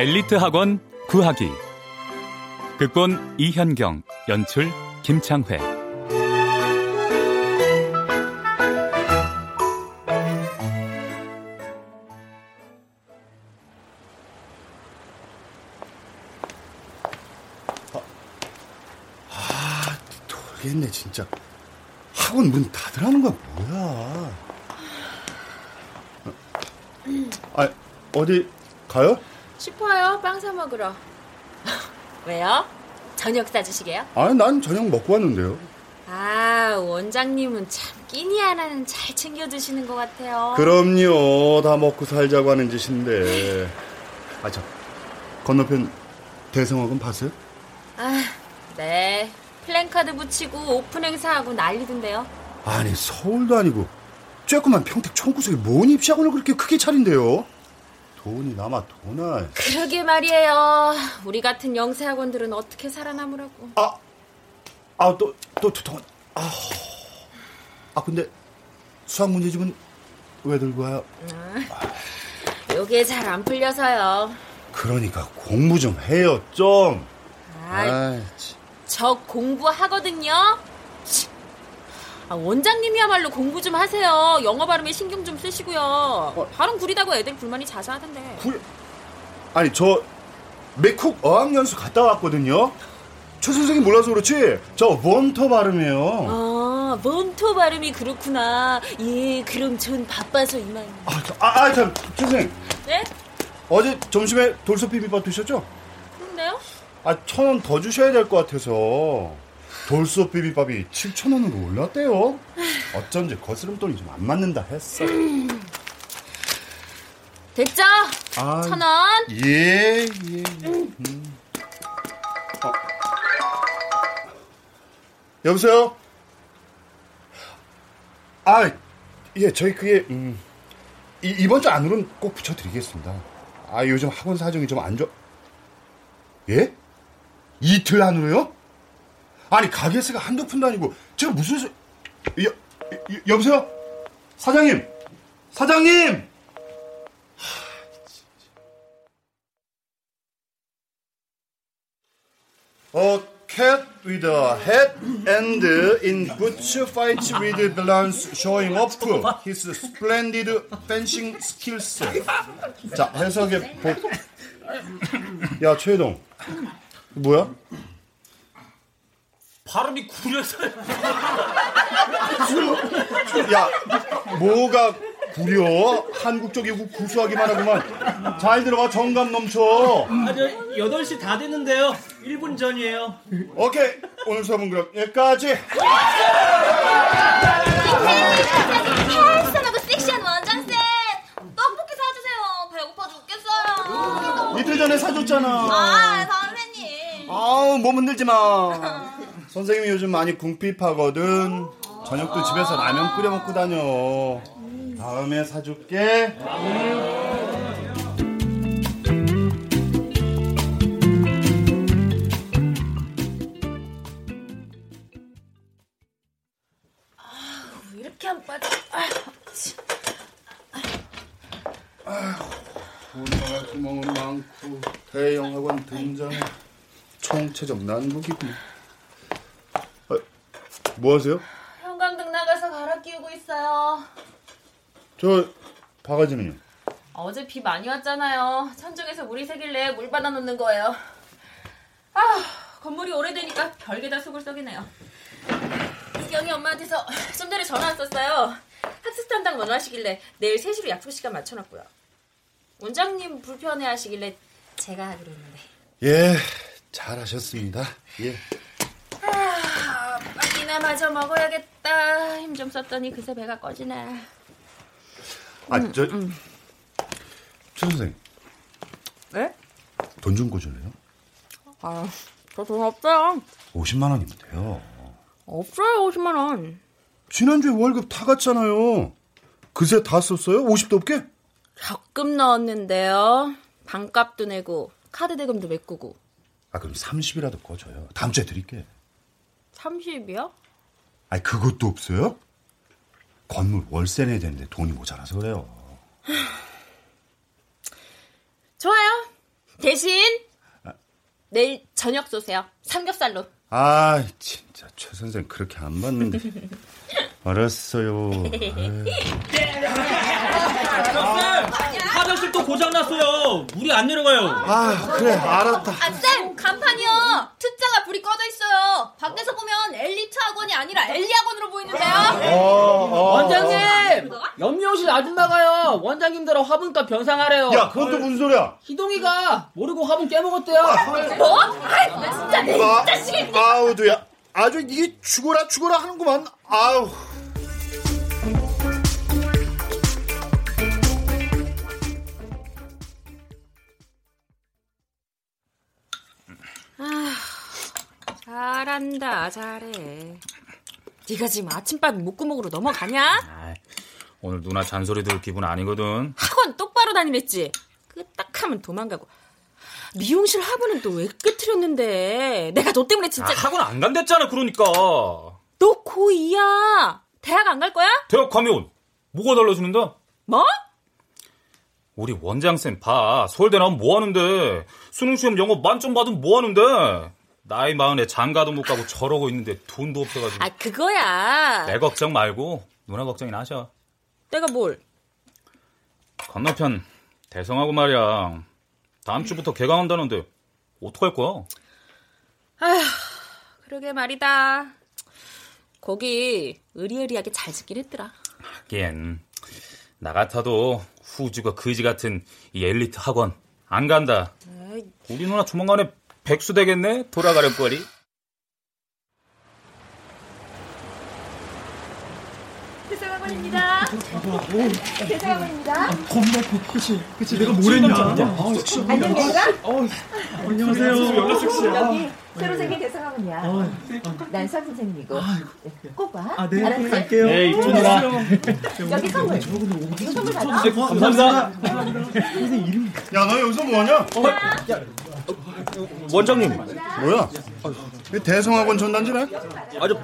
엘리트 학원 구하기. 극본 이현경 연출 김창회. 모르겠네 진짜. 학원 문 닫으라는 거야 뭐야? 아 어디 가요? 싶어요. 빵 사 먹으러. 왜요? 저녁 사주시게요? 아니 난 저녁 먹고 왔는데요 아, 원장님은 참 끼니 하나는 잘 챙겨 드시는 것 같아요. 그럼요 다 먹고 살자고 하는 짓인데 아참 건너편 대성학원 봤어요? 아, 네. 플랜카드 붙이고 오픈 행사하고 난리던데요. 아니 서울도 아니고 쬐끄만 평택 총구석에 뭔 입시학원을 그렇게 크게 차린대요 돈이 남아 돈아 그러게 말이에요. 우리 같은 영세학원들은 어떻게 살아남으라고. 아, 아, 또, 또, 두통, 아, 아, 근데 수학 문제집은 왜 들고 와요? 요게 잘 안 풀려서요. 그러니까 공부 좀 해요, 좀. 아. 저 공부하거든요. 치. 아, 원장님이야말로 공부 좀 하세요. 영어 발음에 신경 좀 쓰시고요. 발음 구리다고 애들 불만이 자자하던데. 구- 아니, 저, 맥쿡 어학연수 갔다 왔거든요? 최 선생님 몰라서 그렇지? 저 원터 발음이에요. 아, 몬토 발음이 그렇구나. 예, 그럼 전 바빠서 이만. 아, 저- 아, 아, 참, 최 선생님. 네? 어제 점심에 돌솥 비빔밥 드셨죠? 그런데요? 아, 천 원 더 주셔야 될 것 같아서. 돌솥 비빔밥이 7천 원으로 올랐대요. 어쩐지 거스름돈이 좀 안 맞는다 했어. 됐죠? 아, 천 원. 예, 예. 음. 어. 여보세요? 아, 예, 저희 그게, 음, 이, 이번 주 안으로는 꼭 붙여드리겠습니다. 아, 요즘 학원 사정이 좀 안 좋아. 예? 이틀 안으로요? 아니, 가게세가 한두 푼도 아니고, 제가 무슨, 소... 여, 여, 여보세요? 사장님! 사장님! A cat with a head and in butch fights with balance showing off his splendid fencing skills. 자, 해석의 복. 야, 최동. 뭐야? 발음이 구려서요. 야, 뭐가 구려? 한국 쪽이고 구수하기만 하구만. 잘 들어가, 정감 넘쳐. 아, 저 8시 다 됐는데요. 1분 전이에요. 오케이, 오늘 수업은 그럼 여기까지. 찰쌀하고 섹시한 원장쌤 떡볶이 사주세요 배고파 죽겠어요 이틀 전에 사줬잖아. 아 선생님 아우 몸 흔들지 마. 선생님이 요즘 많이 궁핍하거든. 저녁도 집에서 라면 끓여 먹고 다녀. 다음에 사줄게. 왜 이렇게 안 빠져? 구멍은 많고 대형 학원 등장. 총체적 난국이구만. 아, 뭐 하세요? 형광등 나가서 갈아 끼우고 있어요. 저 바가지는요? 어제 비 많이 왔잖아요. 천정에서 물이 새길래 물 받아 놓는 거예요. 아, 건물이 오래되니까 별게 다 속을 썩이네요. 이경이 엄마한테서 좀 전에 전화 왔었어요. 학습 담당 원하시길래 내일 3시로 약속 시간 맞춰놨고요. 원장님 불편해 하시길래 제가 하기로 했는데. 예, 잘하셨습니다. 예. 아, 빨리나 마저 먹어야겠다. 힘 좀 썼더니 그새 배가 꺼지네. 아, 저, 최 선생. 네? 돈좀 꿔줄래요? 아, 저 돈 없어요. 50만 원이면 돼요. 없어요, 50만 원. 지난주에 월급 다 갔잖아요. 그새 다 썼어요? 50도 없게? 적금 넣었는데요. 반값도 내고 카드 대금도 메꾸고. 아, 그럼 30이라도 꺼줘요. 다음 주에 드릴게. 30이요? 아니, 그것도 없어요? 건물 월세 내야 되는데 돈이 모자라서 그래요. 좋아요. 대신 내일 저녁 쏘세요. 삼겹살로. 아, 진짜 최 선생 그렇게 안 받는데. 알았어요. 화장실 또 고장났어요. 물이 안 내려가요. 아, 그래, 알았다. 아, 쌤! 간판이요! T자가 불이 꺼져 있어요. 밖에서 보면 엘리트 학원이 아니라 엘리 학원으로 보이는데요? 원장님! 염료실 아줌마가요. 원장님들하고 화분값 변상하래요. 야, 그건 또 무슨 소리야? 희동이가 모르고 화분 깨먹었대요. 뭐? 아이, 나 진짜 내 아, 자식이. 아우도야. 아주 이게 죽어라 죽어라 하는구만. 아우. 잘한다, 잘해. 네가 지금 아침밥 목구멍으로 넘어가냐? 오늘 누나 잔소리 들을 기분 아니거든. 학원 똑바로 다니랬지? 끄딱하면 도망가고. 미용실 화분은 또 왜 끄트렸는데? 내가 너 때문에 진짜. 아, 학원 안 간댔잖아, 그러니까. 너 고2야. 대학 안 갈 거야? 대학 가면 뭐가 달라지는데? 뭐? 우리 원장쌤 봐. 서울대 나오면 뭐 하는데? 수능시험 영어 만점 받으면 뭐 하는데? 나이 마흔에 장가도 못 가고 저러고 있는데 돈도 없어가지고. 아, 그거야. 내 걱정 말고 누나 걱정이나 하셔. 내가 뭘? 건너편 대성하고 말이야. 다음 주부터 개강한다는데 어떡할 거야? 아휴, 그러게 말이다. 거기 의리의리하게 잘 짓긴 했더라. 하긴 나 같아도 후주가 그지 같은 이 엘리트 학원 안 간다. 에이, 우리 누나 조만간에 백수 되겠네? 돌아가려 거리. 대성학원입니다. 대성학원입니다. 그치, 내가 뭘 했냐. 안녕하세요. 안녕하세요. 여기 새로 생긴 대성학원이야. 난선 선생님이고. 꼭 와. 아, 네, 알았지? 갈게요. 네, 이쪽으로 여기 선물. 이거 선물 받아. 감사합니다. 야, 너 여기서 뭐하냐? 원장님, 뭐야? 이 대성학원 전단지네? 아주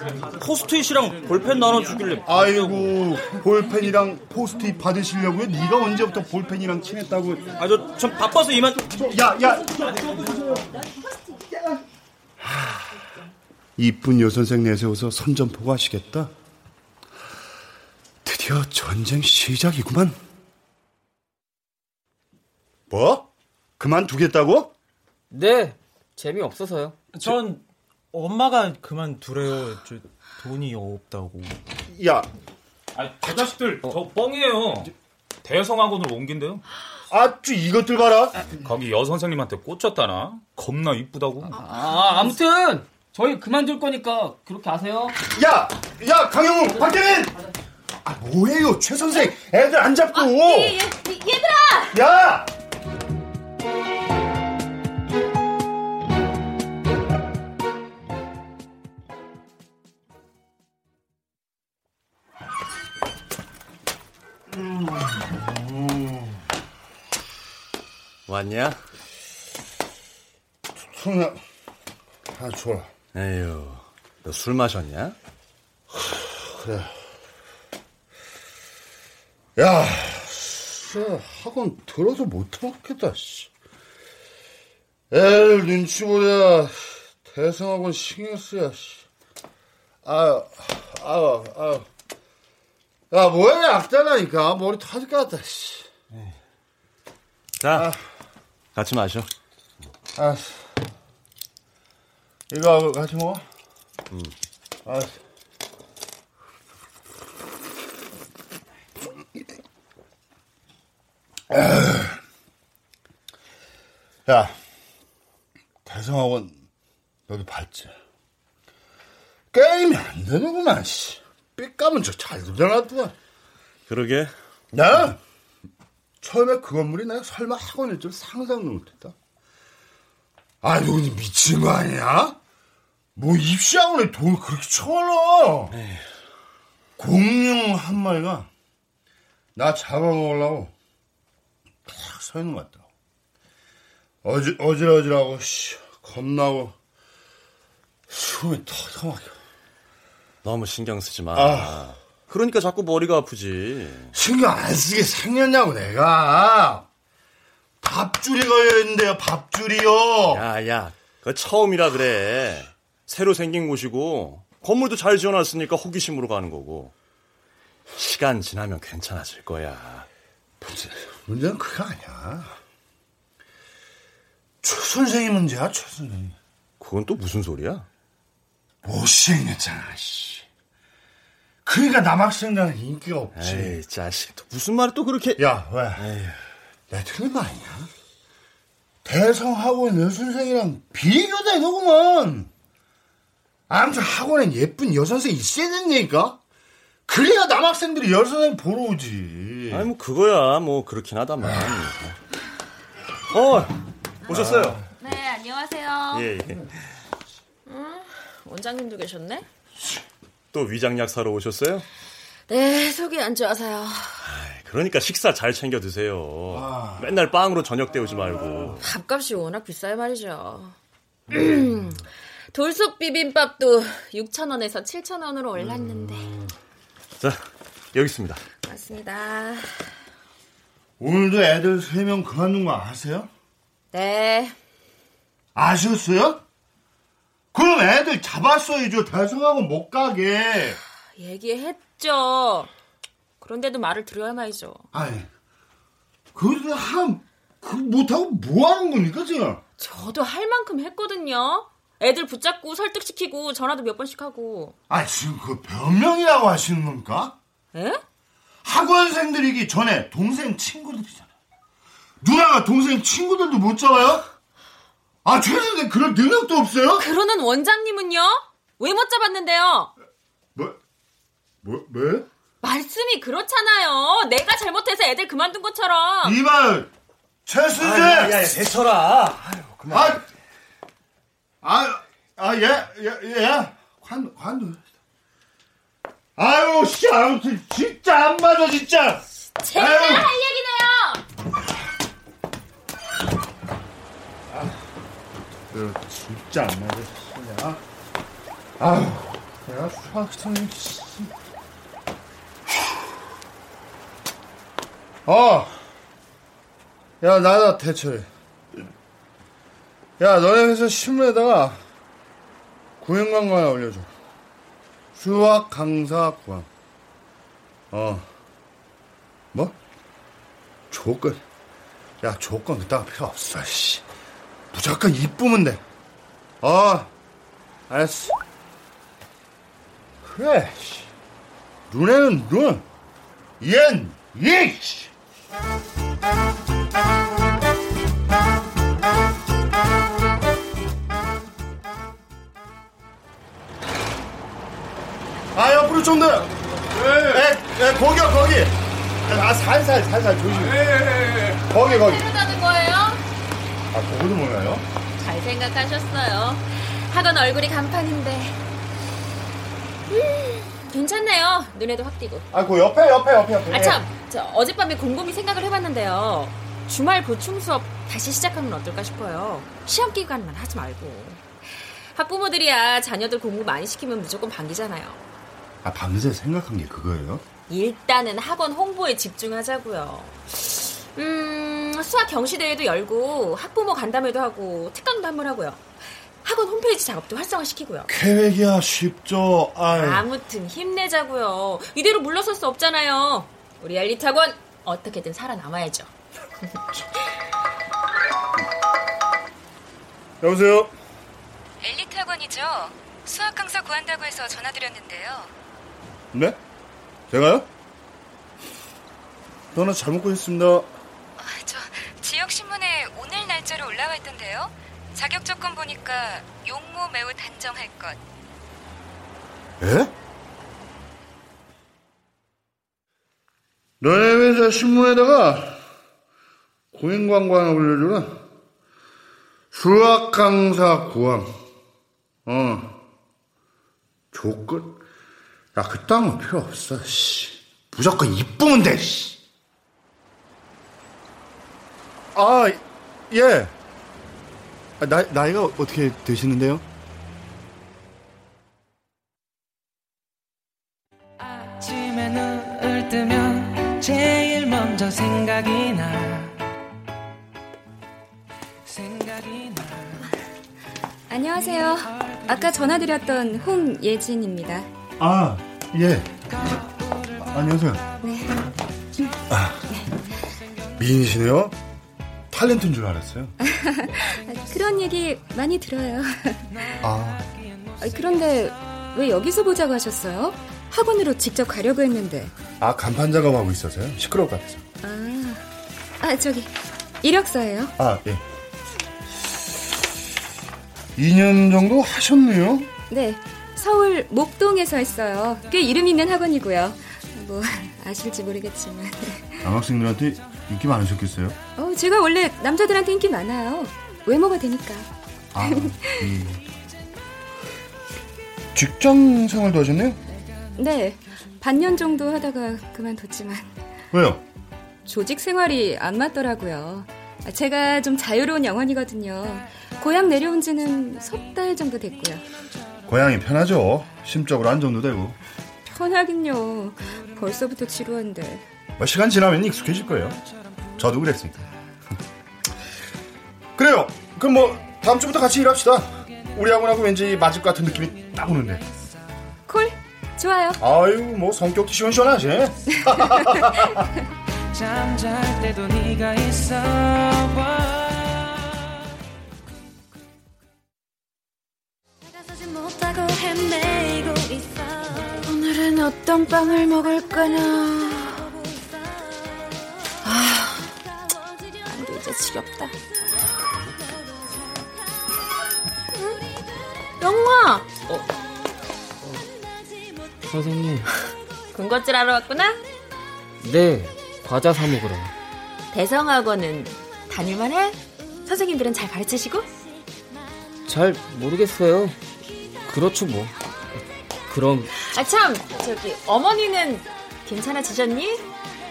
포스트잇이랑 볼펜 나눠주길래. 아이고, 볼펜이랑 포스트잇 받으시려고요? 네가 언제부터 볼펜이랑 친했다고? 아주 참 바빠서 이만. 야, 야. 이쁜 여선생 내세워서 선전포고 하시겠다. 드디어 전쟁 시작이구만. 뭐? 그만두겠다고? 네, 재미없어서요. 전 엄마가 그만두래요. 저 돈이 없다고. 야, 아, 저 자식들 저 뻥이에요. 대성학원을 옮긴대요. 아주 이것들 봐라. 거기 여 선생님한테 꽂혔다나? 겁나 이쁘다고. 아, 아무튼 저희 그만둘 거니까 그렇게 하세요. 야, 야, 강영우, 박대민. 아, 뭐예요, 최 선생. 애들 안 잡고. 얘, 얘, 얘들아! 야! 왔냐? 성아, 아, 좋아. 에휴, 너 술 마셨냐? 그래. 야, 씨, 학원 들어서 못 하겠다, 씨. 애를 눈치 보랴. 대성학원 신경 쓰야, 씨. 아유, 아유, 아유. 야, 뭐야, 약자라니까. 머리 터질 것 같다, 씨. 자, 같이 마셔. 아, 이거 같이 먹어? 응. 아, 야, 대성학원 너도 봤지? 게임이 안 되는구만, 씨. 삐까면 저잘 들려놨더만. 그러게. 야, 처음에 그 건물이 내가 설마 학원일 줄 상상도 못했다. 아, 너 미친 거 아니야? 뭐 입시학원에 돈 그렇게 쳐넣어? 공룡 한 마리가 나 잡아먹으려고 탁 서 있는 것 같더라고. 어지, 어질어질하고, 씨, 겁나고, 숨이 턱턱 막혀. 너무 신경 쓰지 마. 아. 그러니까 자꾸 머리가 아프지. 신경 안 쓰게 생겼냐고, 내가. 밥줄이 걸려있는데요, 밥줄이요. 야, 야, 그 처음이라 그래. 새로 생긴 곳이고, 건물도 잘 지어놨으니까 호기심으로 가는 거고. 시간 지나면 괜찮아질 거야. 문제, 문제는 그거 아니야. 최 선생이 문제야, 최 선생이. 그건 또 무슨 소리야? 못생겼잖아, 씨. 그러니까 남학생들은 인기가 없지. 에이, 자식. 또 무슨 말을 또 그렇게. 야, 왜? 내 틀린 말 아니야? 대성학원 여선생이랑 비교다 이거구만. 아무튼 학원엔 예쁜 여선생 있어야 된다니까? 그래야 남학생들이 여선생 보러 오지. 아니, 뭐, 그거야. 뭐, 그렇긴 하다만. 어, 오셨어요? 네, 안녕하세요. 예, 예. 원장님도 계셨네? 또 위장약 사러 오셨어요? 네, 속이 안 좋아서요. 그러니까 식사 잘 챙겨 드세요. 맨날 빵으로 저녁 때우지 말고. 밥값이 워낙 비싸요 말이죠. 돌솥 비빔밥도 6,000원에서 7,000원으로 올랐는데. 자, 여기 있습니다. 맞습니다. 오늘도 애들 세명 그만둔 거 아세요? 네. 아셨어요? 그럼 애들 잡았어야죠. 대성학원 못 가게. 얘기했죠. 그런데도 말을 들어야 말이죠. 아니, 그래도 한, 그, 못하고 뭐 하는 겁니까, 지금? 저도 할 만큼 했거든요. 애들 붙잡고 설득시키고 전화도 몇 번씩 하고. 아, 지금 그 변명이라고 하시는 겁니까? 에? 학원생들이기 전에 동생 친구들이잖아요. 누나가 동생 친구들도 못 잡아요? 아, 최선생 그럴 능력도 없어요? 그러는 원장님은요? 왜 못 잡았는데요? 뭐, 뭐, 뭐? 말씀이 그렇잖아요. 내가 잘못해서 애들 그만둔 것처럼. 이말, 최선생! 아, 야, 야, 야, 대철아. 아유, 그만. 아, 아, 아, 예, 예, 예. 관, 관두. 아유, 씨, 아무튼, 진짜 안 맞아, 진짜! 제가 아유. 할 얘기네요. 그, 진짜 안 맞아, 진짜. 아유, 내가 수학생이, 씨. 어! 야, 나다, 대철이. 야, 너네 회사 신문에다가 구형 광고 하나 올려줘. 수학 강사 구함. 어. 뭐? 조건. 야, 조건 그따가 필요 없어, 씨. 무조건 이쁘면 돼. 어. 알았어. 그래, 씨. 눈에는 눈. 얜, 이, 씨. 아, 옆으로 좀 더. 에, 에, 거기요, 거기. 아, 살살, 살살, 조심해. 거기, 거기. 해보자는 거예요? 아, 그거도 몰라요? 잘 생각하셨어요. 학원 얼굴이 간판인데. 음, 괜찮네요. 눈에도 확 띄고. 아, 그 옆에, 옆에, 옆에, 옆에. 아, 참. 저 어젯밤에 곰곰이 생각을 해봤는데요. 주말 보충 수업 다시 시작하면 어떨까 싶어요. 시험 기간만 하지 말고. 학부모들이야 자녀들 공부 많이 시키면 무조건 반기잖아요. 아, 밤새 생각한 게 그거예요? 일단은 학원 홍보에 집중하자고요. 음, 수학 경시대회도 열고 학부모 간담회도 하고 특강도 한번 하고요. 학원 홈페이지 작업도 활성화시키고요. 계획이야 쉽죠. 아이. 아무튼 힘내자고요. 이대로 물러설 수 없잖아요. 우리 엘리트 학원 어떻게든 살아남아야죠. 여보세요. 엘리트 학원이죠. 수학 강사 구한다고 해서 전화드렸는데요. 네? 제가요? 전화 잘못 걸렸습니다. 아, 저 지역 신문에 오늘 날짜로 올라와 있던데요. 자격 조건 보니까 용모 매우 단정할 것. 에? 너네 회사 신문에다가 고인관관 올려주는 수학 강사 구함. 어. 조건? 야, 그딴 거 필요 없어, 씨. 무조건 이쁘면 돼, 씨. 아, 예. 아, 나, 나이가 어떻게 되시는데요? 아침에 눈을 뜨면 제일 먼저 생각이 나 생각이 나 안녕하세요. 아까 전화드렸던 홍예진입니다. 아, 예. 안녕하세요. 네. 아, 미인이시네요? 탤런트인 줄 알았어요. 그런 얘기 많이 들어요. 아, 아, 그런데 왜 여기서 보자고 하셨어요? 학원으로 직접 가려고 했는데. 아, 간판 작업하고 있어서요? 시끄러울 것 같아서. 아, 아 저기 이력서예요. 아, 예. 2년 정도 하셨네요? 네, 서울 목동에서 했어요. 꽤 이름 있는 학원이고요. 뭐 아실지 모르겠지만. 남학생들한테 인기 많으셨겠어요? 어, 제가 원래 남자들한테 인기 많아요. 외모가 되니까. 아, 음. 직장 생활도 하셨네요? 네, 반년 정도 하다가 그만뒀지만 왜요? 조직 생활이 안 맞더라고요. 제가 좀 자유로운 영혼이거든요. 고향 내려온 지는 석 달 정도 됐고요. 고향이 편하죠. 심적으로 안정도 되고. 편하긴요. 벌써부터 지루한데. 뭐 시간 지나면 익숙해질 거예요. 저도 그랬으니까. 그래요. 그럼 뭐 다음 주부터 같이 일합시다. 우리 학원하고 왠지 맞을 것 같은 느낌이 딱 오는데. 콜? 좋아요. 아유, 뭐 성격도 시원시원하지. 잠잘 때도 네가 있어 오늘은 어떤 빵을 먹을까나. 아, 안도 이제 지겹다. 영화! 어, 선생님. 군것질 하러 왔구나? 네, 과자 사 먹으러. 대성학원은 다닐만해? 선생님들은 잘 가르치시고? 잘 모르겠어요. 그렇죠 뭐. 그럼 아 참, 저기 어머니는 괜찮아지셨니?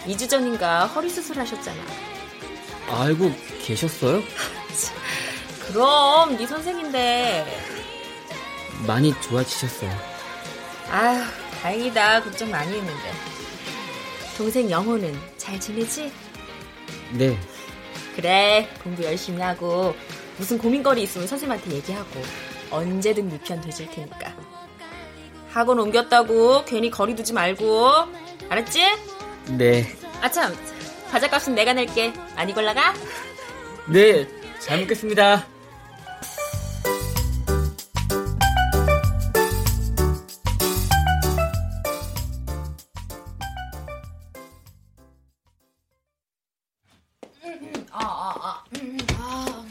2주 전인가 허리 수술하셨잖아. 알고 계셨어요? 그럼 네 선생인데. 많이 좋아지셨어요. 아휴, 다행이다. 걱정 많이 했는데. 동생 영호는 잘 지내지? 네. 그래, 공부 열심히 하고 무슨 고민거리 있으면 선생님한테 얘기하고 언제든 네 편 되줄 테니까. 학원 옮겼다고 괜히 거리 두지 말고 알았지? 네. 아참, 과자값은 내가 낼게. 많이 골라가? 네, 잘 먹겠습니다. 아, 아, 아, 음, 아,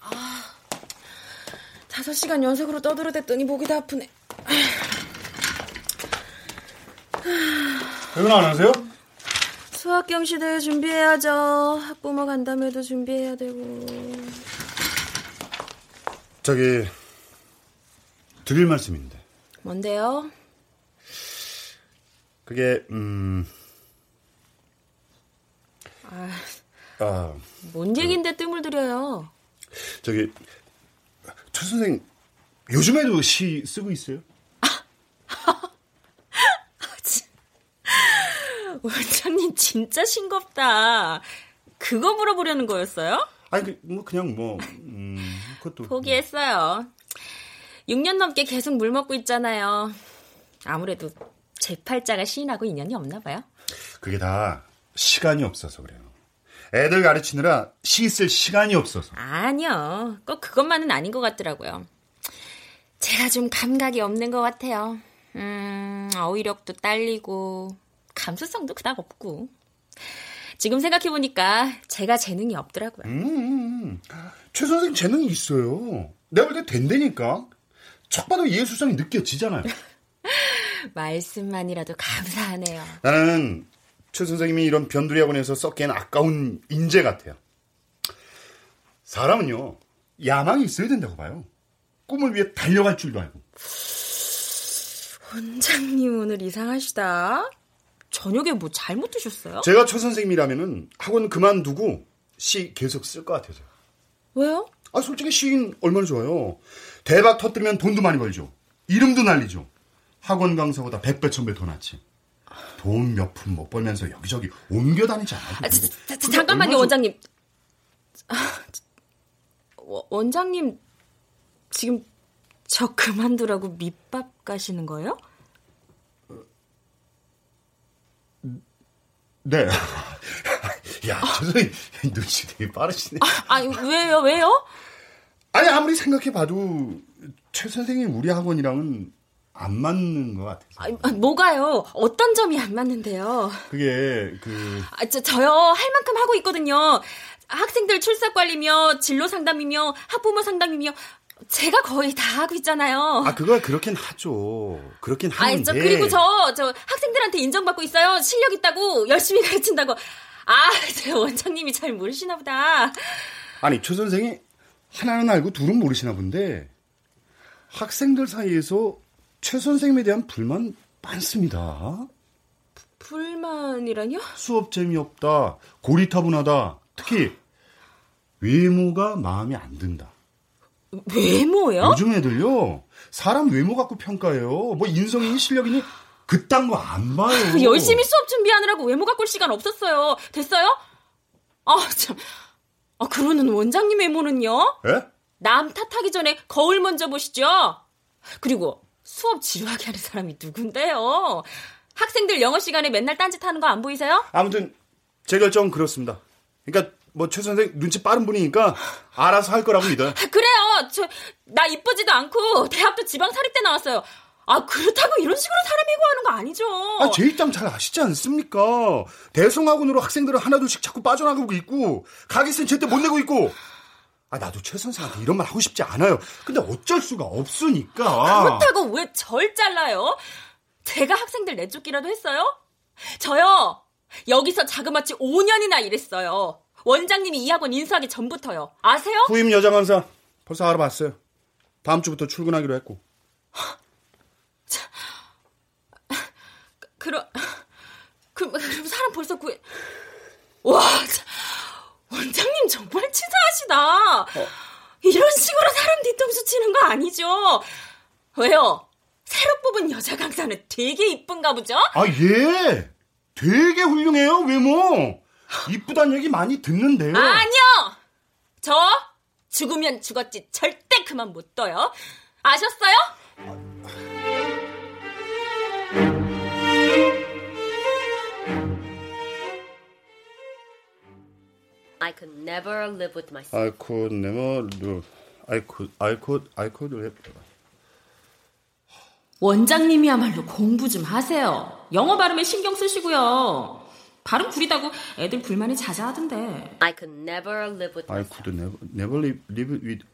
아. 다섯 시간 연속으로 떠들어댔더니 목이 다 아프네. 퇴근 안 하세요? 수학 경시대회 준비해야죠. 학부모 간담회도 준비해야 되고. 저기 드릴 말씀인데. 뭔데요? 그게 음. 아, 아, 뭔 얘긴데 뜸을 들여요. 저기 최 선생 요즘에도 시 쓰고 있어요? 원장님 진짜 싱겁다. 그거 물어보려는 거였어요? 아니 그, 뭐 그냥 뭐 음, 그것도 포기했어요. 6년 넘게 계속 물 먹고 있잖아요. 아무래도 제 팔자가 시인하고 인연이 없나 봐요. 그게 다 시간이 없어서 그래요. 애들 가르치느라 시 쓸 시간이 없어서. 아니요. 꼭 그것만은 아닌 것 같더라고요. 제가 좀 감각이 없는 것 같아요. 음, 어휘력도 딸리고, 감수성도 그닥 없고. 지금 생각해보니까 제가 재능이 없더라고요. 음, 최 선생 재능이 있어요. 내가 볼 때 된다니까. 척 봐도 예술성이 느껴지잖아요. 말씀만이라도 감사하네요. 나는 최 선생님이 이런 변두리 학원에서 썩기엔 아까운 인재 같아요. 사람은요, 야망이 있어야 된다고 봐요. 꿈을 위해 달려갈 줄도 알고. 원장님 오늘 이상하시다. 저녁에 뭐 잘못 드셨어요? 제가 최 선생님이라면은 학원 그만두고 시 계속 쓸 것 같아서요. 왜요? 아, 솔직히 시인 얼마나 좋아요. 대박 터뜨리면 돈도 많이 벌죠. 이름도 날리죠. 학원 강사보다 100배, 1000배 더 낫지. 돈 몇 푼 못 벌면서 여기저기 옮겨 다니지 않아도 아, 자, 잠깐만요, 원장님. 아, 워- 원장님 지금 저 그만두라고 밑밥 가시는 거예요? 네. 야, 최 선생님 눈치 되게 빠르시네. 아니 왜요, 왜요? 아니, 아무리 생각해봐도 최 선생님 우리 학원이랑은 안 맞는 것 같아서. 아니, 아, 뭐가요? 어떤 점이 안 맞는데요? 그게, 그, 아, 저, 저요, 할 만큼 하고 있거든요. 학생들 출석 관리며, 진로 상담이며, 학부모 상담이며, 제가 거의 다 하고 있잖아요. 아, 그걸 그렇긴 하죠. 그렇긴 하는데. 저, 그리고 저, 저, 학생들한테 인정받고 있어요. 실력 있다고, 열심히 가르친다고. 아, 저 원장님이 잘 모르시나 보다. 아니, 최 선생이 하나는 알고 둘은 모르시나 본데, 학생들 사이에서 최 선생님에 대한 불만 많습니다. 불만이라뇨? 수업 재미없다, 고리타분하다, 특히 외모가 마음에 안 든다. 외모요? 요즘 애들요, 사람 외모 갖고 평가해요. 뭐 인성이니 실력이니 그딴 거 안 봐요. 열심히 수업 준비하느라고 외모 가꿀 시간 없었어요. 됐어요? 아, 참. 아, 그러는 원장님 외모는요? 예? 남 탓하기 전에 거울 먼저 보시죠. 그리고 수업 지루하게 하는 사람이 누군데요? 학생들 영어 시간에 맨날 딴짓 하는 거 안 보이세요? 아무튼 제 결정은 그렇습니다. 그러니까 뭐 최 선생 눈치 빠른 분이니까 알아서 할 거라고 믿어요. 그래요. 저 나 이쁘지도 않고 대학도 지방 사립대 나왔어요. 아 그렇다고 이런 식으로 사람 해고하는 거 아니죠. 아, 제 입장 잘 아시지 않습니까? 대성학원으로 학생들을 하나둘씩 자꾸 빠져나가고 있고 가게세는 제때 못 내고 있고 아 나도 최 선생한테 이런 말 하고 싶지 않아요. 근데 어쩔 수가 없으니까. 그렇다고 왜 절 잘라요? 제가 학생들 내쫓기라도 했어요? 저요. 여기서 자그마치 5년이나 일했어요. 원장님이 이 학원 인수하기 전부터요. 아세요? 후임 여자 강사 벌써 알아봤어요. 다음 주부터 출근하기로 했고. 그럼 그, 그럼 사람 벌써 구해. 와, 참, 원장님 정말 치사하시다. 이런 식으로 사람 뒤통수 치는 거 아니죠? 왜요? 새로 뽑은 여자 강사는 되게 이쁜가 보죠? 아 예. 되게 훌륭해요 외모. 이쁘단 얘기 많이 듣는데요. 아니요! 저 죽으면 죽었지 절대 그만 못 둬요. 아셨어요? I could never live with myself. I could never do. I could, I could, I could have. 원장님이야말로 공부 좀 하세요. 영어 발음에 신경 쓰시고요. 발음 구리다고 애들 불만이 자자하던데. I could never live with I could never, never live, live with.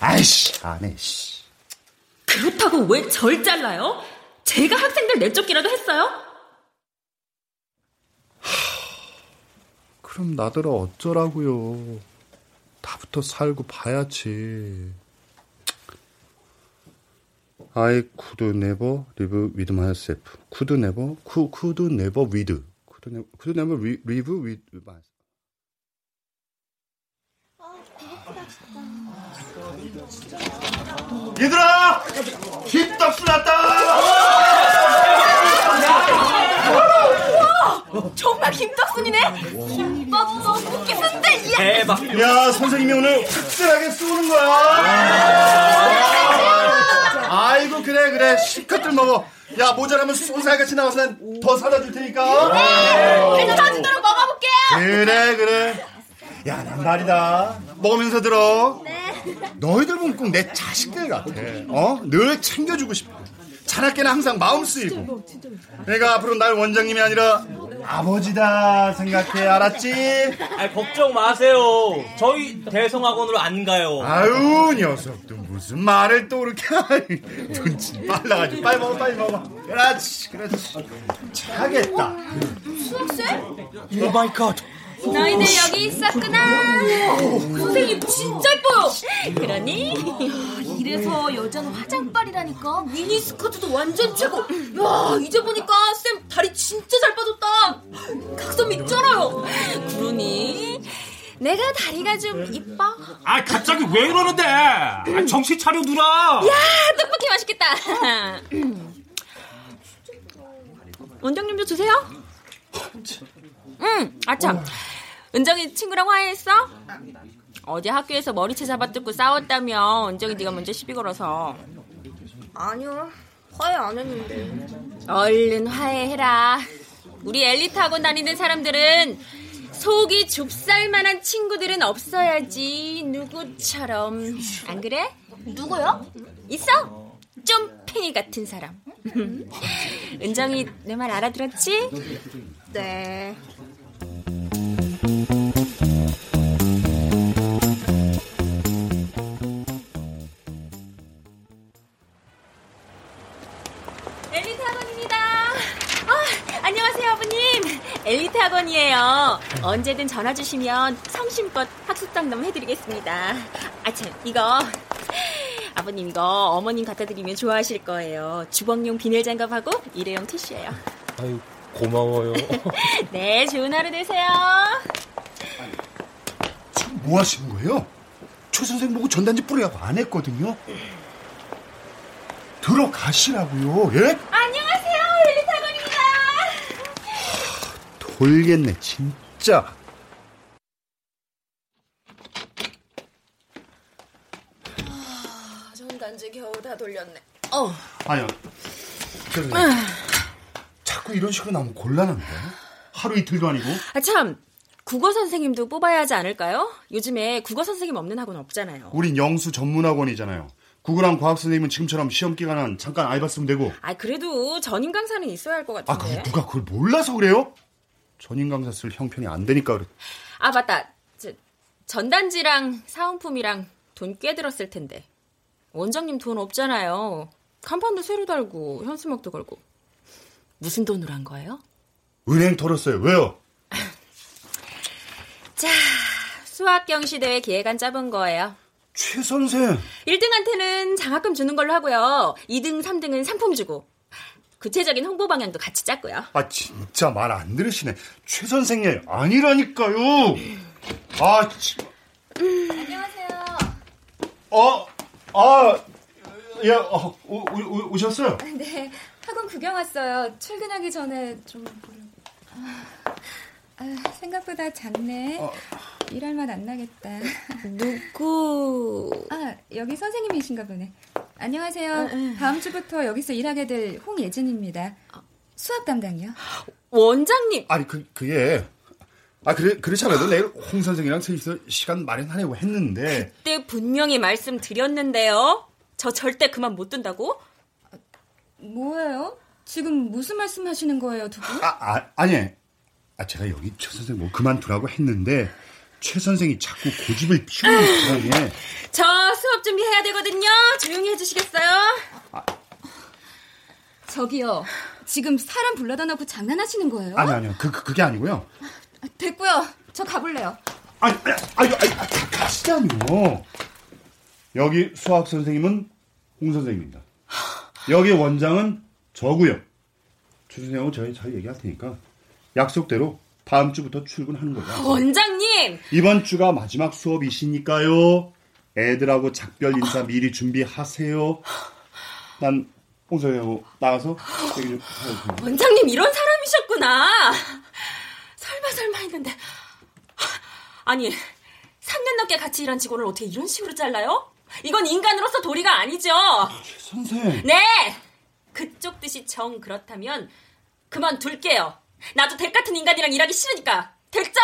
아이씨, 안 해, 씨. 그렇다고 왜 절 잘라요? 제가 학생들 내쫓기라도 했어요? 그럼 나더러 어쩌라고요. 다부터 살고 봐야지. I could never live with myself. Could never, could, could never with. Could never, could never li- live with myself. 얘들아! 힙떡수 났다! 정말 김떡순이네. 김밥 떡볶이 순대. 야. 대박. 야, 선생님이 오늘 확실하게 쏘는 거야. 아이고, 그래, 그래. 실컷들 먹어. 야, 모자라면 쏜살같이 나와서 난 더 사다 줄 테니까. 그래도 터지도록 먹어볼게요. 그래, 그래. 야, 난 말이다. 먹으면서 들어. 너희들 보면 꼭 내 자식들 같아. 어? 늘 챙겨주고 싶고. 자나깨나 항상 마음 쓰이고. 내가 앞으로 날 원장님이 아니라 아버지다 생각해, 알았지? 아, 걱정 마세요. 저희 대성학원으로 안 가요. 아유, 녀석도 무슨 말을 또 그렇게 하니. 눈치 빨라가지고. 빨리 먹어, 빨리 먹어. 그렇지, 그렇지. 차겠다. 수학쌤? Oh my God. 너희들 여기 있었구나. 선생님 진짜 예뻐요. 그러니? 이래서 여자는 화장빨이라니까. 미니 스커트도 완전 최고. 야 이제 보니까 쌤 다리 진짜 잘 빠졌다. 각선미 쩔어요. 그러니? 내가 다리가 좀 이뻐? 아 갑자기 왜 이러는데? 아, 정신 차려 누나. 야 떡볶이 맛있겠다. 원장님도 주세요. 응, 아참. 은정이 친구랑 화해했어? 어제 학교에서 머리채 잡아뜯고 싸웠다며 은정이 네가 먼저 시비 걸어서 아니요. 화해 안 했는데. 얼른 화해해라 우리 엘리트 학원 다니는 사람들은 속이 좁쌀만한 친구들은 없어야지 누구처럼 안 그래? 누구요? 있어 쫌팽이 같은 사람 은정이 내 말 알아들었지? 네. 사원이에요. 언제든 전화 주시면 성심껏 학습당담 해드리겠습니다. 아참, 이거 아버님 이거 어머님 갖다 드리면 좋아하실 거예요. 주방용 비닐장갑하고 일회용 티슈예요. 아유, 고마워요. 네, 좋은 하루 되세요. 아니, 지금 뭐 하시는 거예요? 최 선생 보고 전단지 뿌리라고 안 했거든요. 들어가시라고요. 예? 안녕하세요. 돌겠네 진짜. 전단지 겨우 다 돌렸네. 어. 아니요. 최 선생. 자꾸 이런 식으로 나오면 곤란한데. 하루 이틀도 아니고. 아, 참. 국어 선생님도 뽑아야 하지 않을까요? 요즘에 국어 선생님 없는 학원 없잖아요. 우린 영수 전문 학원이잖아요. 국어랑 과학 선생님은 지금처럼 시험 기간은 잠깐 알바 쓰면 되고. 아, 그래도 전임 강사는 있어야 할것 아, 같은데. 그게 누가 그걸 몰라서 그래요? 전임 강사 쓸 형편이 안 되니까 그래. 아, 맞다. 저, 전단지랑 사은품이랑 돈 꽤 들었을 텐데. 원장님 돈 없잖아요. 간판도 새로 달고 현수막도 걸고. 무슨 돈으로 한 거예요? 은행 털었어요. 왜요? 자, 수학 경시 대회 기획안 짜본 거예요. 최 선생. 1등한테는 장학금 주는 걸로 하고요. 2등, 3등은 상품 주고. 구체적인 홍보 방향도 같이 짰고요. 아 진짜 말 안 들으시네. 최 선생님 아니라니까요. 아 치... 안녕하세요. 어, 아, 야, 어, 오, 오, 오셨어요? 네, 학원 구경 왔어요. 출근하기 전에 좀 보려고. 아, 아, 생각보다 작네. 어. 일할 맛 안 나겠다. 누구? 아, 여기 선생님이신가 보네. 안녕하세요. 아, 아. 다음 주부터 여기서 일하게 될 홍예진입니다. 수학 담당이요. 원장님. 아니 그 그게 아 그래 그렇지 않아도 내일 홍 선생이랑 셋이서 시간 마련하려고 했는데 그때 분명히 말씀드렸는데요. 저 절대 그만 못 둔다고? 뭐예요? 지금 무슨 말씀 하시는 거예요, 두 분? 아, 아 아니 아 제가 여기 최 선생 뭐 그만두라고 했는데 최 선생이 자꾸 고집을 피우는 바람에 저 수업 준비해야 되거든요. 조용히 해주시겠어요? 저기요. 지금 사람 불러다 놓고 장난하시는 거예요? 아니 아니요 그, 그 그게 아니고요. 됐고요. 저 가볼래요. 아니 아니 아니 아, 가- 가시자니요. 여기 수학 선생님은 홍 선생님입니다. 여기 원장은 저고요. 최 선생하고 저희 잘 얘기할 테니까 약속대로 다음 주부터 출근하는 거예요. 원장님! 이번 주가 마지막 수업이시니까요. 애들하고 작별 인사 미리 준비하세요. 난 홍선생하고 나가서 얘기 좀 하겠습니다. 원장님 이런 사람이셨구나. 설마 설마 했는데. 아니, 3년 넘게 같이 일한 직원을 어떻게 이런 식으로 잘라요? 이건 인간으로서 도리가 아니죠. 선생. 네! 그쪽 뜻이 정 그렇다면 그만 둘게요. 나도 댁 같은 인간이랑 일하기 싫으니까. 됐죠?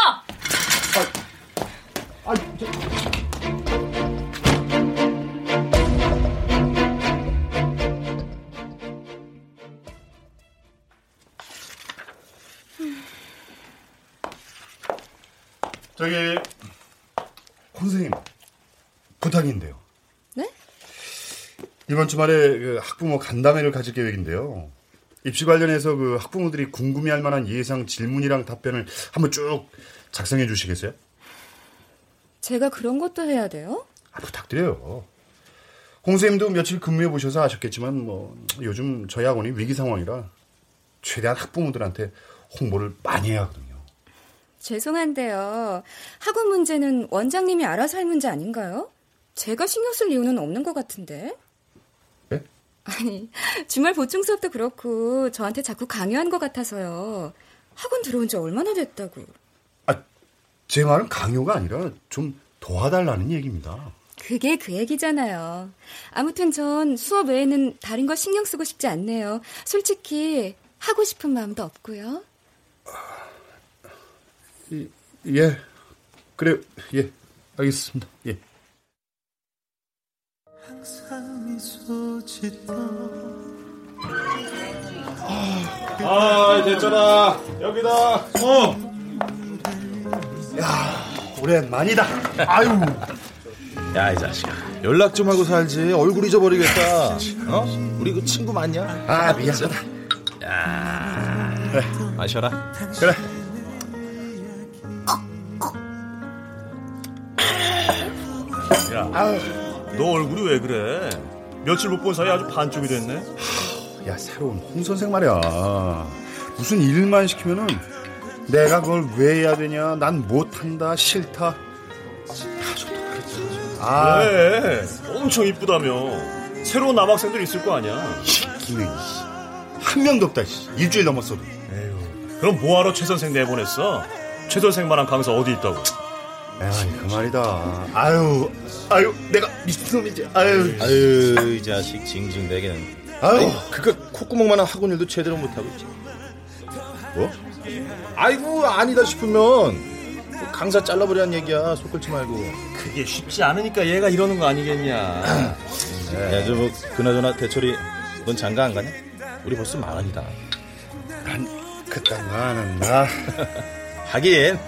아, 저... 저기 홍 선생님 부탁인데요. 네? 이번 주말에 그 학부모 간담회를 가질 계획인데요. 입시 관련해서 그 학부모들이 궁금해할 만한 예상 질문이랑 답변을 한번 쭉 작성해 주시겠어요? 제가 그런 것도 해야 돼요? 아, 부탁드려요. 홍 선생님도 며칠 근무해 보셔서 아셨겠지만 뭐 요즘 저희 학원이 위기 상황이라 최대한 학부모들한테 홍보를 많이 해야 하거든요. 죄송한데요. 학원 문제는 원장님이 알아서 할 문제 아닌가요? 제가 신경 쓸 이유는 없는 것 같은데. 네? 아니, 주말 보충 수업도 그렇고 저한테 자꾸 강요한 것 같아서요. 학원 들어온 지 얼마나 됐다고. 제 말은 강요가 아니라 좀 도와달라는 얘기입니다. 그게 그 얘기잖아요. 아무튼 전 수업 외에는 다른 거 신경 쓰고 싶지 않네요. 솔직히 하고 싶은 마음도 없고요. 예. 그래, 예. 알겠습니다. 예. 아, 됐잖아. 여기다. 어. 야, 오랜만이다. 아유. 야, 이 자식아. 연락 좀 하고 살지. 얼굴 잊어버리겠다. 어? 우리 그 친구 맞냐? 아, 미안하다. 야. 그래, 마셔라. 그래. 야, 너 얼굴이 왜 그래? 며칠 못 본 사이 아주 반쪽이 됐네. 야, 새로운 홍 선생 말이야. 무슨 일만 시키면은 내가 그걸 왜 해야 되냐? 난 못한다, 싫다. 아. 왜? 엄청 이쁘다며. 새로운 남학생들 있을 거 아니야. 기능. 한 명도 없다. 씨. 일주일 넘었어도. 에휴. 그럼 뭐하러 최 선생 내보냈어? 최 선생만한 강사 어디 있다고? 야, 그 말이다. 아유, 아유, 내가 미친놈이지. 아유, 아유, 이 자식 징징대기는. 아유, 그니까 콧구멍만한 학원 일도 제대로 못하고 있지. 뭐? 아이고, 아니다 싶으면 강사 잘라버리란 얘기야. 속 끓지 말고. 그게 쉽지 않으니까 얘가 이러는 거 아니겠냐. 야, 저 뭐, 그나저나 대철이, 넌 장가 안 가냐? 우리 벌써 만원이다. 난 그딴 거 안 한다. 하긴,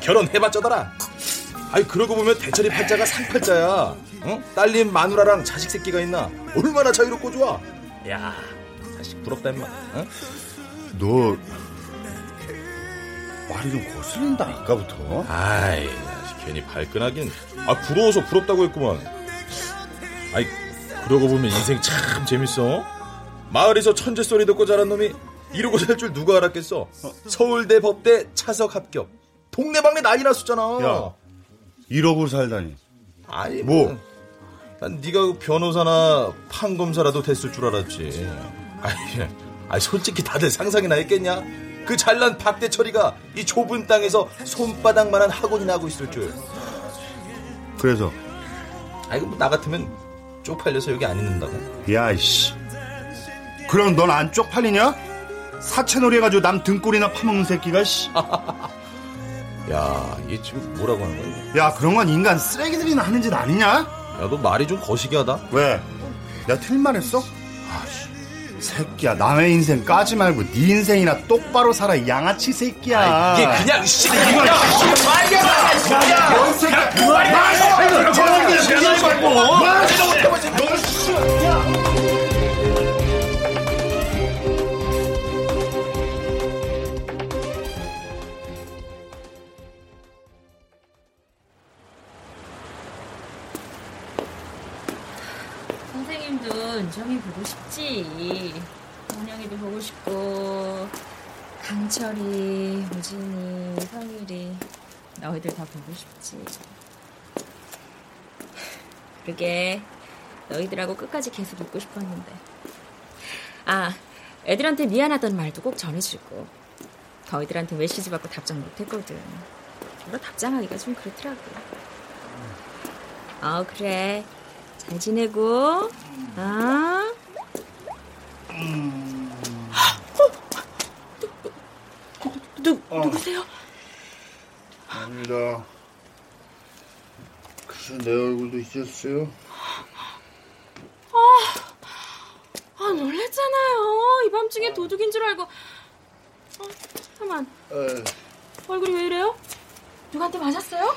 결혼해봤자더라. 아이, 그러고 보면 대철이 팔자가 상팔자야. 응? 딸님 마누라랑 자식 새끼가 있나? 얼마나 자유롭고 좋아. 야, 자식 부럽다, 임마. 응? 너 말이 좀 거슬린다 아까부터. 아이, 괜히 발끈하긴. 아, 부러워서 부럽다고 했구만. 아이, 그러고 보면 인생 참 재밌어. 마을에서 천재 소리 듣고 자란 놈이 이러고 살 줄 누가 알았겠어. 서울대 법대 차석 합격. 동네방네 난리 났었잖아. 야, 이러고 살다니. 아니 뭐? 난 네가 그 변호사나 판검사라도 됐을 줄 알았지. 아니, 아니 솔직히 다들 상상이나 했겠냐? 그 잘난 박대철이가 이 좁은 땅에서 손바닥만한 학원이나 하고 있을 줄. 그래서 아이고 뭐 나 같으면 쪽팔려서 여기 안 있는다고. 야, 이씨. 그럼 넌 안 쪽팔리냐? 사채놀이 해가지고 남 등골이나 파먹는 새끼가, 씨. 야, 얘 지금 뭐라고 하는 거야? 야, 그런 건 인간 쓰레기들이나 하는 짓 아니냐? 야, 너 말이 좀 거시기하다. 왜? 내가 말 했어? 새끼야, 남의 인생 까지 말고 네 인생이나 똑바로 살아, 이 양아치 새끼야. 아, 이게 그냥 씨, 이거 말이야, 야, 야, 뭔 새끼야, 그 말이야. 말이야. 저 새끼야, 지나가지 그러지 말고. 말고. 뭐? 지나가지 너 씨, 은정이 보고 싶지. 원영이도 보고 싶고, 강철이, 우진이, 성일이, 너희들 다 보고 싶지. 그러게, 너희들하고 끝까지 계속 있고 싶었는데. 아, 애들한테 미안하다는 말도 꼭 전해주고. 너희들한테 메시지 받고 답장 못했거든. 별로 답장하기가 좀 그렇더라고. 어, 그래. 잘 지내고, 아? 누, 누구세요? 아닙니다. 그래서 내 얼굴도 잊었어요? 아, 아, 놀랬잖아요. 이 밤중에 도둑인 줄 알고. 어, 잠깐만. 에, 얼굴이 왜 이래요? 누구한테 맞았어요?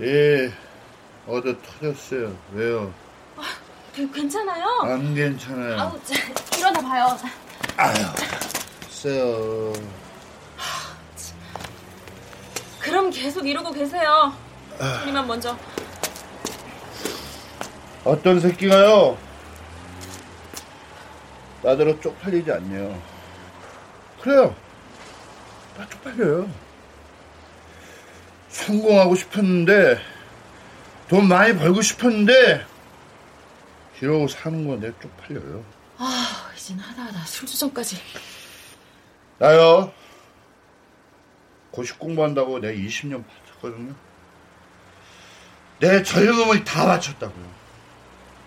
예, 어제 터졌어요. 왜요? 그, 괜찮아요? 안 괜찮아요. 아우, 자, 일어나 봐요. 아유, 글쎄요. 그럼 계속 이러고 계세요. 이만 먼저. 어떤 새끼가요? 나대로 쪽팔리지 않네요. 그래요. 나 쪽팔려요. 성공하고 싶었는데, 돈 많이 벌고 싶었는데, 이러고 사는 건내 쪽팔려요. 아, 이젠 하다하다 술주정까지. 나요. 고시 공부한다고 내 20년 바쳤거든요. 내 젊음을 다 바쳤다고요.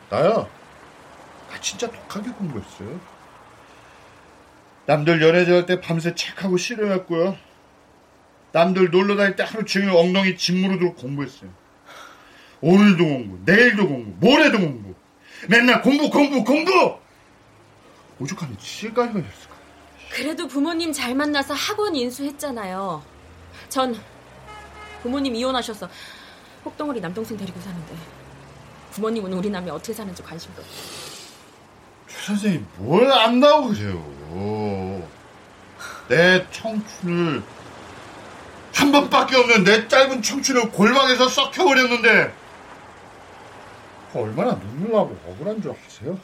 나요. 나 진짜 독하게 공부했어요. 남들 연애 잘할 때 밤새 책하고 씨름했고요. 남들 놀러 다닐 때 하루 종일 엉덩이 짓무르 도록 공부했어요. 오늘도 공부, 내일도 공부, 모레도 공부. 맨날 공부, 공부, 공부! 오죽하면 실가이가 됐을까? 그래도 부모님 잘 만나서 학원 인수했잖아요. 전 부모님 이혼하셔서 혹덩어리 남동생 데리고 사는데 부모님은 우리 남이 어떻게 사는지 관심도 없고. 최 선생님 뭘 안다고 그래요. 내 청춘을 한 번밖에 없는 내 짧은 청춘을 골방에서 썩혀버렸는데 얼마나 눈물 나고 억울한 줄 아세요?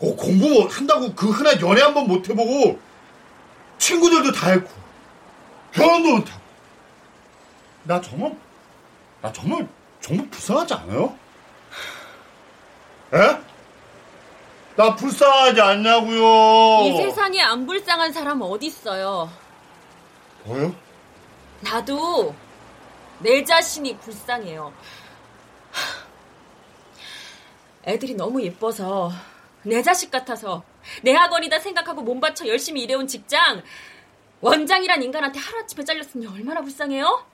어, 공부 한다고 그 흔한 연애 한 번 못 해보고 친구들도 다 했고 결혼도 못하고 나 정말 나 정말 정말 불쌍하지 않아요? 에? 나 불쌍하지 않냐고요? 이 세상에 안 불쌍한 사람 어디 있어요? 뭐요? 나도 내 자신이 불쌍해요. 애들이 너무 예뻐서 내 자식 같아서 내 학원이다 생각하고 몸 바쳐 열심히 일해온 직장 원장이란 인간한테 하루아침에 잘렸으니 얼마나 불쌍해요?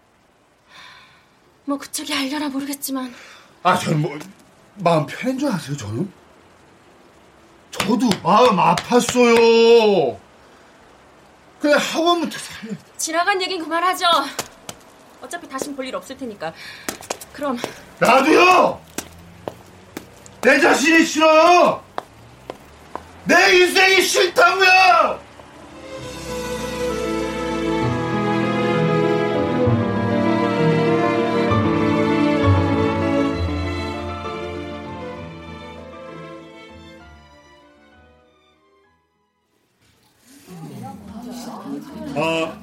뭐 그쪽이 알려나 모르겠지만 아, 저는 뭐 마음 편한 줄 아세요, 저는? 저도 마음 아팠어요. 그냥 학원부터 살려. 지나간 얘긴 그만하죠. 어차피 다신 볼 일 없을 테니까. 그럼 나도요! 내 자신이 싫어요! 내 인생이 싫다고요! 아,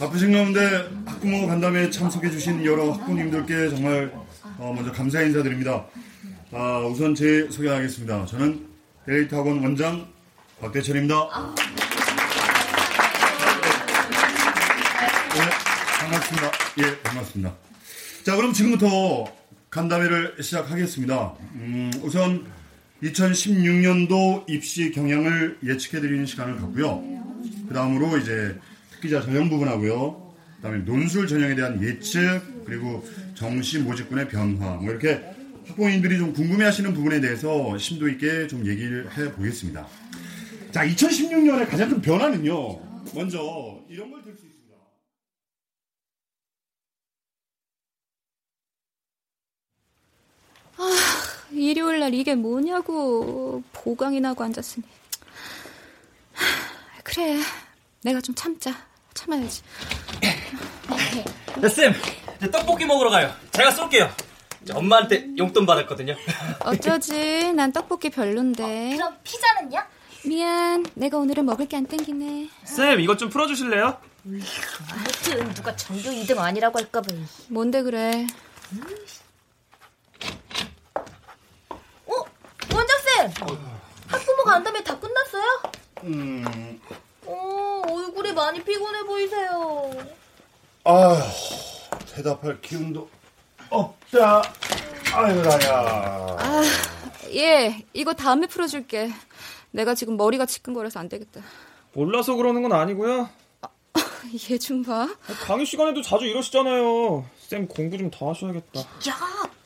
바쁘신 가운데 학부모 간담회에 참석해주신 여러 학부님들께 정말 어, 먼저 감사 인사드립니다. 아, 우선 제 소개하겠습니다. 저는 데이트 학원 원장 박대철입니다. 네, 반갑습니다. 예, 반갑습니다. 자, 그럼 지금부터 간담회를 시작하겠습니다. 음, 우선 2016년도 입시 경향을 예측해드리는 시간을 갖고요. 그 다음으로 이제 특기자 전형 부분하고요. 그 다음에 논술 전형에 대한 예측, 그리고 정시 모집군의 변화, 뭐 이렇게 학부모님들이 좀 궁금해 하시는 부분에 대해서 심도 있게 좀 얘기를 해 보겠습니다. 자, 2016년의 가장 큰 변화는요. 먼저 이런 걸 들 수 있습니다. 아, 일요일 날 이게 뭐냐고. 보강이 나고 앉았으니. 하, 그래. 내가 좀 참자. 참아야지. 네, 쌤, 떡볶이 먹으러 가요. 제가 쏠게요. 저 엄마한테 용돈 받았거든요. 어쩌지? 난 떡볶이 별론데. 그럼 피자는요? 미안. 내가 오늘은 먹을 게 안 땡기네. 쌤, 이것 좀 풀어주실래요? 아무튼 누가 전교 2등 아니라고 할까봐. 뭔데 그래? 어? 원장쌤! 학부모 간담회 다 끝났어요? 음, 어, 얼굴이 많이 피곤해 보이세요. 아휴, 대답할 기운도 없다. 아유, 나야. 아, 예. 이거 다음에 풀어줄게. 내가 지금 머리가 지끈거려서 안 되겠다. 몰라서 그러는 건 아니고요. 얘좀 봐. 강의 시간에도 자주 이러시잖아요. 쌤 공부 좀 더 하셔야겠다. 야,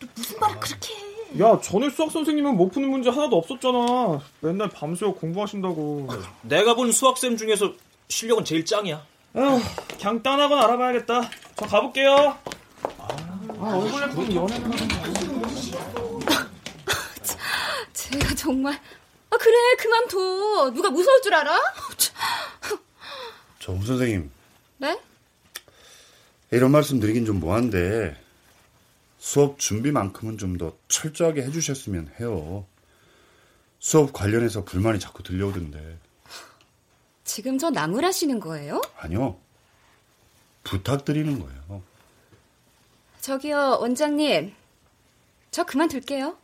너 무슨 말을 그렇게 해? 야, 전에 수학 선생님은 못 푸는 문제 하나도 없었잖아. 맨날 밤새워 공부하신다고. 내가 본 수학쌤 중에서 실력은 제일 짱이야. 아휴, 그냥 딴 학원 알아봐야겠다. 저 가볼게요. 아, 얼굴 예쁜 연애는 제가 정말. 아, 그래. 그만둬. 누가 무서울 줄 알아? 정 선생님, 네? 이런 말씀 드리긴 좀 뭐한데 수업 준비만큼은 좀 더 철저하게 해주셨으면 해요. 수업 관련해서 불만이 자꾸 들려오던데. 지금 저 나무라시는 거예요? 아니요. 부탁드리는 거예요. 저기요, 원장님. 저 그만둘게요.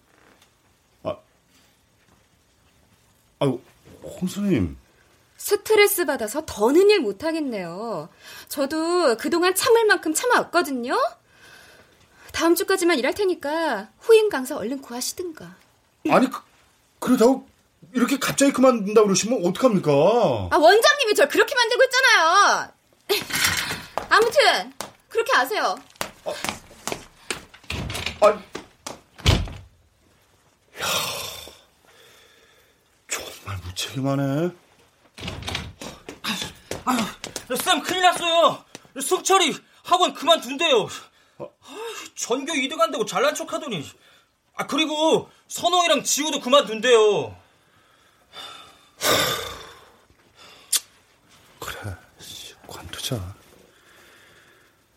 아유, 홍 선생님. 스트레스 받아서 더는 일 못하겠네요. 저도 그동안 참을 만큼 참아왔거든요. 다음 주까지만 일할 테니까 후임 강사 얼른 구하시든가. 아니, 그, 그러다고 이렇게 갑자기 그만둔다 그러시면 어떡합니까? 아, 원장님이 절 그렇게 만들고 있잖아요. 아무튼 그렇게 아세요. 아, 정말 무책임하네. 아유, 쌤 큰일 났어요. 승철이 학원 그만둔대요. 아, 전교 2등 한다고 잘난 척 하더니. 아 그리고 선홍이랑 지우도 그만둔대요. 그래, 씨, 관두자.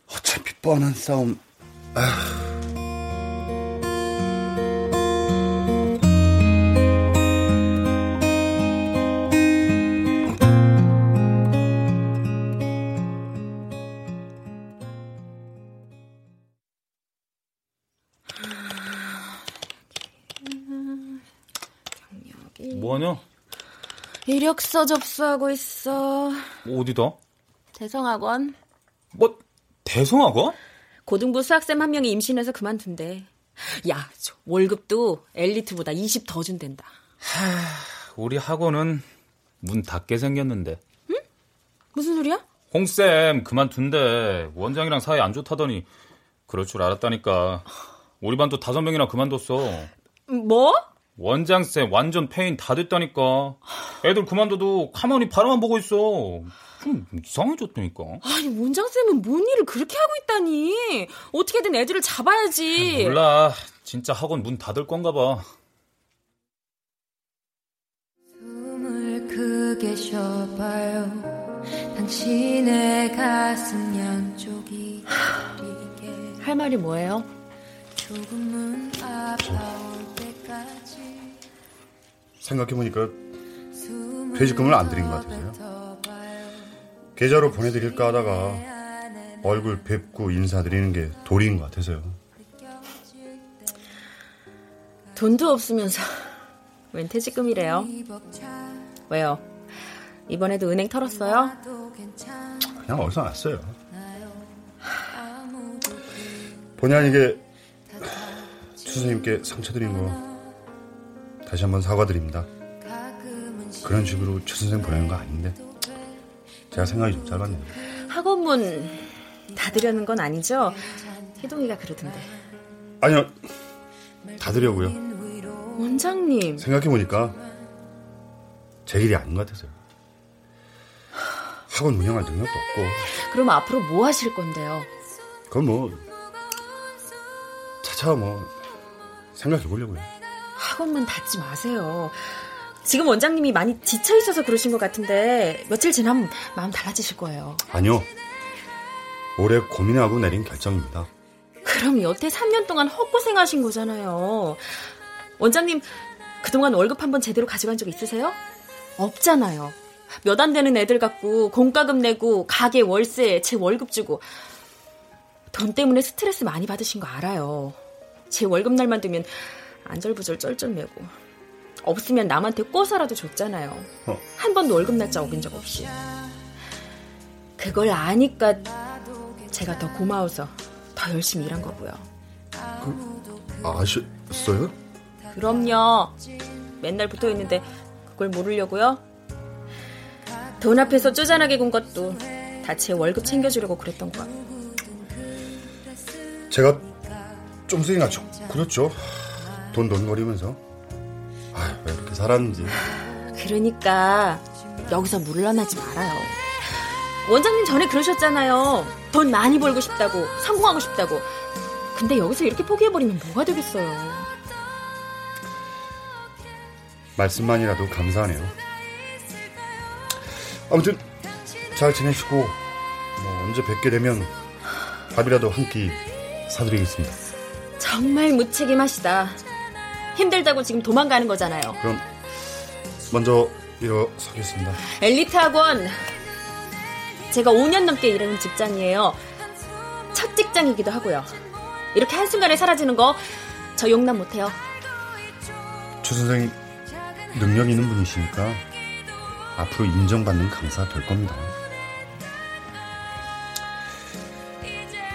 어차피 뻔한 싸움. 아휴. 이력서 접수하고 있어. 어디다? 대성학원. 뭐 대성학원? 고등부 수학쌤 한 명이 임신해서 그만둔대. 야, 저 월급도 엘리트보다 20 더 준댄다. 우리 학원은 문 닫게 생겼는데. 무슨 소리야? 홍쌤 그만둔대. 원장이랑 사이 안 좋다더니 그럴 줄 알았다니까. 우리 반도 다섯 명이나 그만뒀어. 뭐? 원장쌤 완전 폐인 다 됐다니까. 애들 그만둬도 가만히 바라만 보고 있어. 좀 이상해졌다니까. 아니, 원장쌤은 뭔 일을 그렇게 하고 있다니. 어떻게든 애들을 잡아야지. 몰라. 진짜 학원 문 닫을 건가 봐. 숨을 크게 쉬어봐요 당신의 가슴 양쪽이 할 말이 뭐예요? 조금은 아파올 때까지 생각해보니까 퇴직금을 안 드린 것 같아서요. 계좌로 보내드릴까 하다가 얼굴 뵙고 인사드리는 게 도리인 것 같아서요. 돈도 없으면서 웬 퇴직금이래요? 왜요? 이번에도 은행 털었어요? 그냥 어디서 났어요. 본의 아니게 추수님께 상처 드린 거 다시 한번 사과드립니다. 그런 식으로 추 선생 보내는 거 아닌데 제가 생각이 좀 짧았네요. 학원문 닫으려는 건 아니죠? 희동이가 그러던데. 아니요, 닫으려고요. 원장님. 생각해 보니까 제 일이 아닌 것 같아서요. 학원 운영할 능력도 없고 그럼 앞으로 뭐 하실 건데요? 그건 뭐 차차 뭐 생각해 보려고요. 학원문 닫지 마세요. 지금 원장님이 많이 지쳐 있어서 그러신 것 같은데 며칠 지나면 마음 달라지실 거예요. 아니요. 오래 고민하고 내린 결정입니다. 그럼 여태 3년 동안 헛고생하신 거잖아요. 원장님 그동안 월급 한번 제대로 가져간 적 있으세요? 없잖아요. 몇 안 되는 애들 갖고 공과금 내고 가게 월세 제 월급 주고 돈 때문에 스트레스 많이 받으신 거 알아요. 제 월급날만 되면 안절부절 쩔쩔매고 없으면 남한테 꿔서라도 줬잖아요. 어. 한 번도 월급 날짜 어긴 적 없이. 그걸 아니까 제가 더 고마워서 더 열심히 일한 거고요. 아셨어요? 그럼요. 맨날 붙어 있는데 그걸 모르려고요? 돈 앞에서 쪼잔하게 군 것도 다 제 월급 챙겨주려고 그랬던 거야. 제가 좀 그렇죠. 돈 돈 거리면서 아, 왜 이렇게 살았는지. 그러니까 여기서 물러나지 말아요. 원장님 전에 그러셨잖아요. 돈 많이 벌고 싶다고, 성공하고 싶다고. 근데 여기서 이렇게 포기해버리면 뭐가 되겠어요. 말씀만이라도 감사하네요. 아무튼 잘 지내시고 뭐 언제 뵙게 되면 밥이라도 한 끼 사드리겠습니다. 정말 무책임하시다. 힘들다고 지금 도망가는 거잖아요. 그럼 먼저 일어서겠습니다. 엘리트 학원. 제가 5년 넘게 일하는 직장이에요. 첫 직장이기도 하고요. 이렇게 한순간에 사라지는 거 저 용납 못해요. 최 선생 능력 있는 분이시니까 앞으로 인정받는 강사 될 겁니다.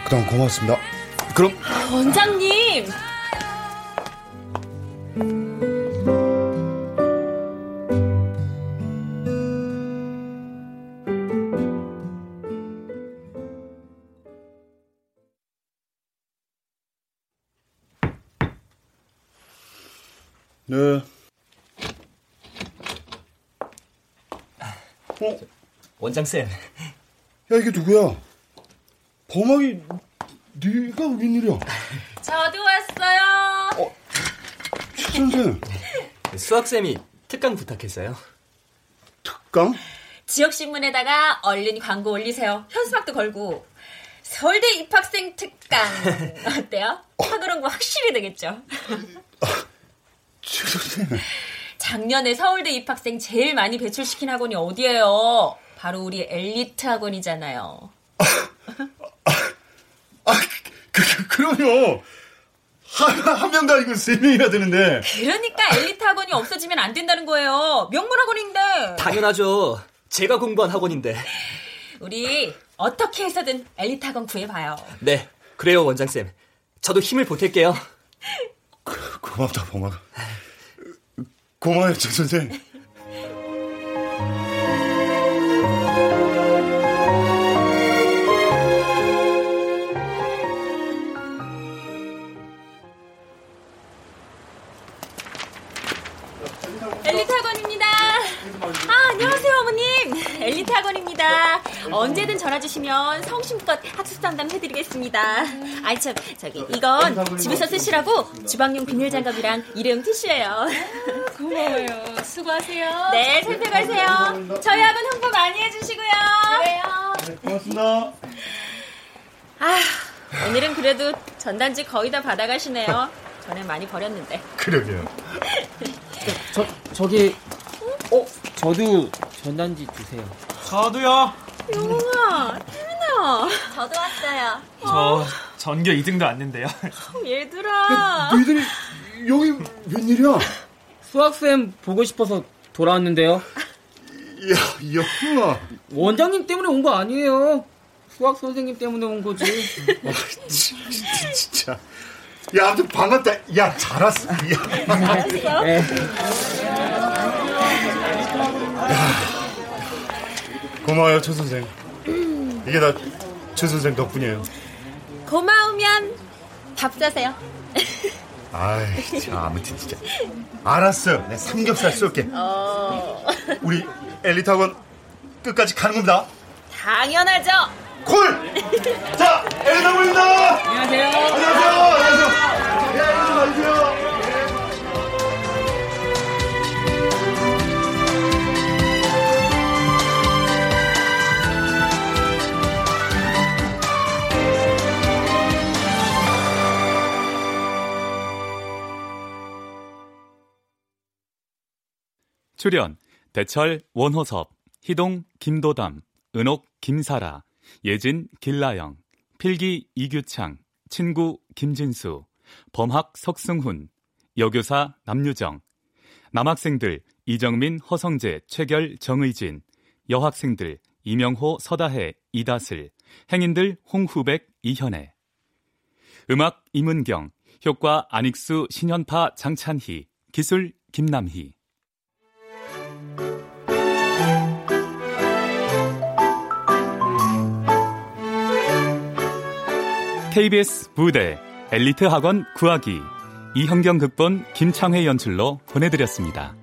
그동안 고맙습니다. 그럼 원장님! 네. 어? 원장 쌤. 야 이게 누구야? 범학이 네가 웬일이야? 저도 왔어요. 최 선생. 수학쌤이 특강 부탁했어요. 특강? 지역신문에다가 얼른 광고 올리세요. 현수막도 걸고. 서울대 입학생 특강. 어때요? 학으로 확실히 되겠죠? 최 선생. 작년에 서울대 입학생 제일 많이 배출시킨 학원이 어디예요? 바로 우리 엘리트 학원이잖아요. 그, 그, 그럼요. 한, 한 명도 아니고 세 명이나 되는데. 그러니까 엘리트 학원이 없어지면 안 된다는 거예요. 명문 학원인데. 당연하죠. 제가 공부한 학원인데. 우리 어떻게 해서든 엘리트 학원 구해봐요. 네, 그래요 원장 쌤. 저도 힘을 보탤게요. 고맙다 범학. 고마워요 최 선생. 학원입니다. 언제든 전화 주시면 성심껏 학습 상담 해드리겠습니다. 아이, 참, 저기, 이건 집에서 쓰시라고 주방용 비닐 장갑이랑 일회용 티슈예요. 고마워요. 수고하세요. 네, 살펴가세요. 저희 학원 홍보 많이 해주시고요. 그래요. 네, 고맙습니다. 아, 오늘은 그래도 전단지 거의 다 받아가시네요. 전에 많이 버렸는데. 그러게요. 저, 저기, 어, 저도 전단지 주세요. 저도요. 용아, 태민아. 저도 왔어요. 저 전교 2등도 왔는데요. 얘들아. 너희들이 여기 웬일이야? 수학쌤 보고 싶어서 돌아왔는데요. 야, 영아. 원장님 때문에 온 거 아니에요. 수학 선생님 때문에 온 거지. 와, 진짜, 진짜. 야, 아무튼 반갑다. 야, 잘 왔어. 야. 네. 고마워요, 최 선생. 이게 다 최 선생 덕분이에요. 고마우면 밥 사세요. 아이, 참, 아무튼 진짜. 알았어. 내가 삼겹살 쏠게. 어, 우리 엘리트 학원 끝까지 가는 겁니다. 당연하죠. 콜! 자, 엘리트 학원입니다! 안녕하세요. 안녕하세요. 안녕하세요. 야, 이리 좀 와주세요. 출연 대철 원호섭, 희동 김도담, 은옥 김사라, 예진 길라영, 필기 이규창, 친구 김진수, 범학 석승훈, 여교사 남유정, 남학생들 이정민 허성재 최결 정의진, 여학생들 이명호 서다혜 이다슬, 행인들 홍후백 이현애. 음악 임은경, 효과 안익수 신현파 장찬희, 기술 김남희. KBS 무대 엘리트 학원 구하기 이형경 극본 김창회 연출로 보내드렸습니다.